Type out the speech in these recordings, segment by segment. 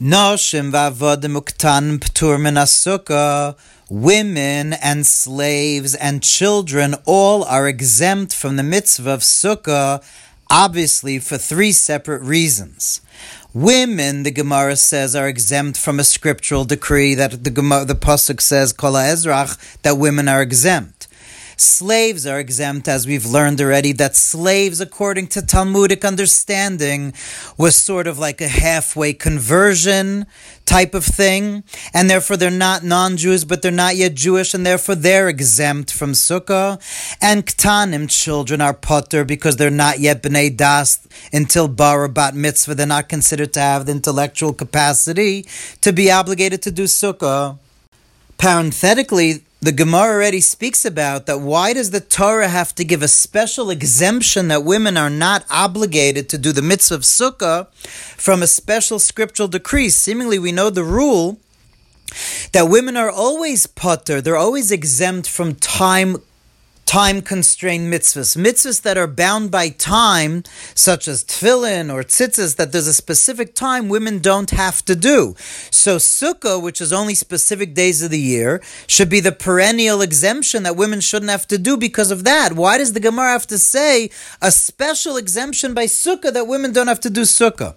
Noshim v'avodim uktan ptur min sukkah. Women and slaves and children all are exempt from the mitzvah of sukkah, obviously for three separate reasons. Women, the Gemara says, are exempt from a scriptural decree that the Gemara, the pasuk says, "Kol Ezrach," that women are exempt. Slaves are exempt, as we've learned already, that slaves, according to Talmudic understanding, was sort of like a halfway conversion type of thing, and therefore they're not non-Jews, but they're not yet Jewish, and therefore they're exempt from Sukkah. And Ktanim children are potter because they're not yet Bnei Das until Bar or Bat Mitzvah. They're not considered to have the intellectual capacity to be obligated to do Sukkah. Parenthetically, the Gemara already speaks about that why does the Torah have to give a special exemption that women are not obligated to do the mitzvah of sukkah from a special scriptural decree? Seemingly, we know the rule that women are always putter, they're always exempt from time time constrained mitzvahs. Mitzvahs that are bound by time, such as tefillin or tzitzis, that there's a specific time women don't have to do. So sukkah, which is only specific days of the year, should be the perennial exemption that women shouldn't have to do because of that. Why does the Gemara have to say a special exemption by sukkah that women don't have to do sukkah?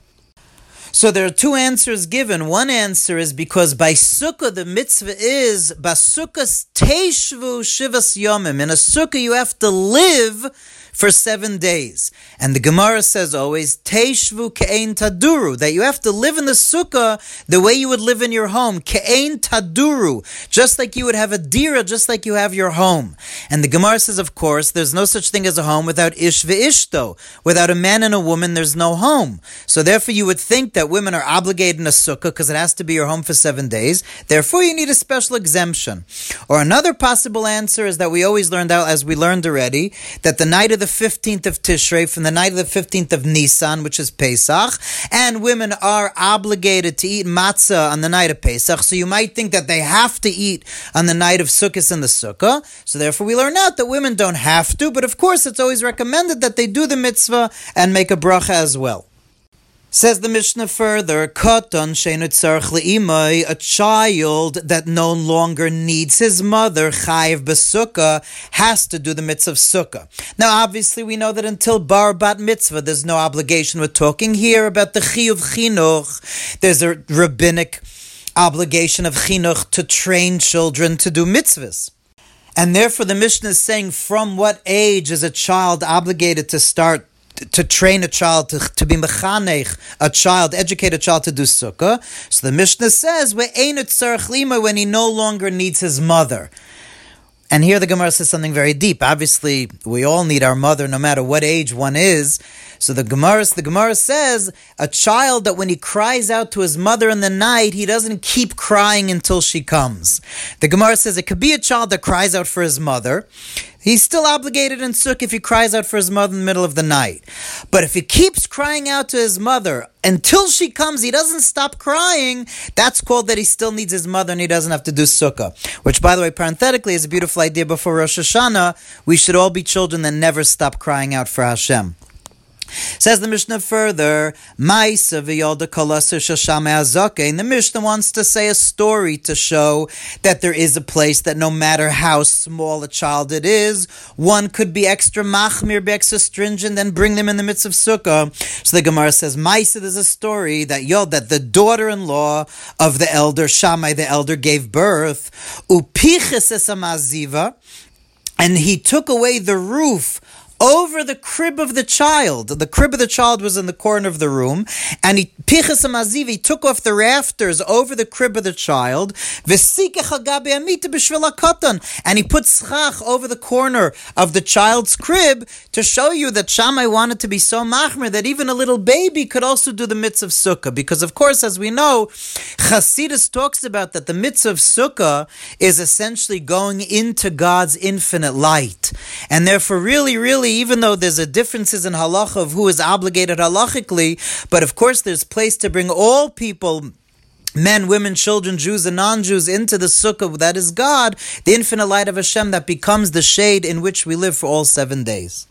So there are two answers given. One answer is because by sukkah the mitzvah is basukkah teishvu shivas yomim. In a sukkah you have to live for seven days. And the Gemara says always, Teishvu ke'ein taduru, that you have to live in the sukkah the way you would live in your home. Ke'ein taduru, just like you would have a dira, just like you have your home. And the Gemara says, of course, there's no such thing as a home without ish ve'ishto. Without a man and a woman, there's no home. So therefore you would think that women are obligated in a sukkah because it has to be your home for seven days. Therefore you need a special exemption. Or another possible answer is that we always learned out, as we learned already, that the night of the 15th of Tishrei, from the night of the 15th of Nisan, which is Pesach, and women are obligated to eat matzah on the night of Pesach. So you might think that they have to eat on the night of Sukkot in the Sukkah. So therefore, we learn out that women don't have to, but of course, it's always recommended that they do the mitzvah and make a bracha as well. Says the Mishnah further, Katan le'imai, a child that no longer needs his mother, chayiv besukah, has to do the mitzvah sukkah. Now, obviously, we know that until bar bat mitzvah, there's no obligation. We're talking here about the chiyuv chinuch. There's a rabbinic obligation of chinuch to train children to do mitzvahs. And therefore, the Mishnah is saying, from what age is a child obligated to start to train a child to, to be mechanech, a child, educate a child to do sukkah. So the Mishnah says, when he no longer needs his mother. And here the Gemara says something very deep. Obviously, we all need our mother, no matter what age one is. So the Gemara, the Gemara says a child that when he cries out to his mother in the night, he doesn't keep crying until she comes. The Gemara says it could be a child that cries out for his mother. He's still obligated in Sukkah if he cries out for his mother in the middle of the night. But if he keeps crying out to his mother until she comes, he doesn't stop crying, that's called that he still needs his mother and he doesn't have to do Sukkah. Which, by the way, parenthetically, is a beautiful idea before Rosh Hashanah. We should all be children that never stop crying out for Hashem. Says the Mishnah further, And the Mishnah wants to say a story to show that there is a place that no matter how small a child it is, one could be extra machmir, be extra stringent, and bring them in the midst of sukkah. So the Gemara says, Maisa, there's a story that Yod, that the daughter-in-law of the elder Shammai, the elder, gave birth, and he took away the roof over the crib of the child. The crib of the child was in the corner of the room, and he pichas amaziv, took off the rafters over the crib of the child, and he put schach over the corner of the child's crib to show you that Shammai wanted to be so machmer that even a little baby could also do the mitzvah of sukkah. Because of course, as we know, Chasidus talks about that the mitzvah of sukkah is essentially going into God's infinite light, and therefore, really, really even though there's a differences in halacha of who is obligated halachically, but of course there's place to bring all people men, women, children, Jews, and non Jews into the sukkah that is God, the infinite light of Hashem that becomes the shade in which we live for all seven days.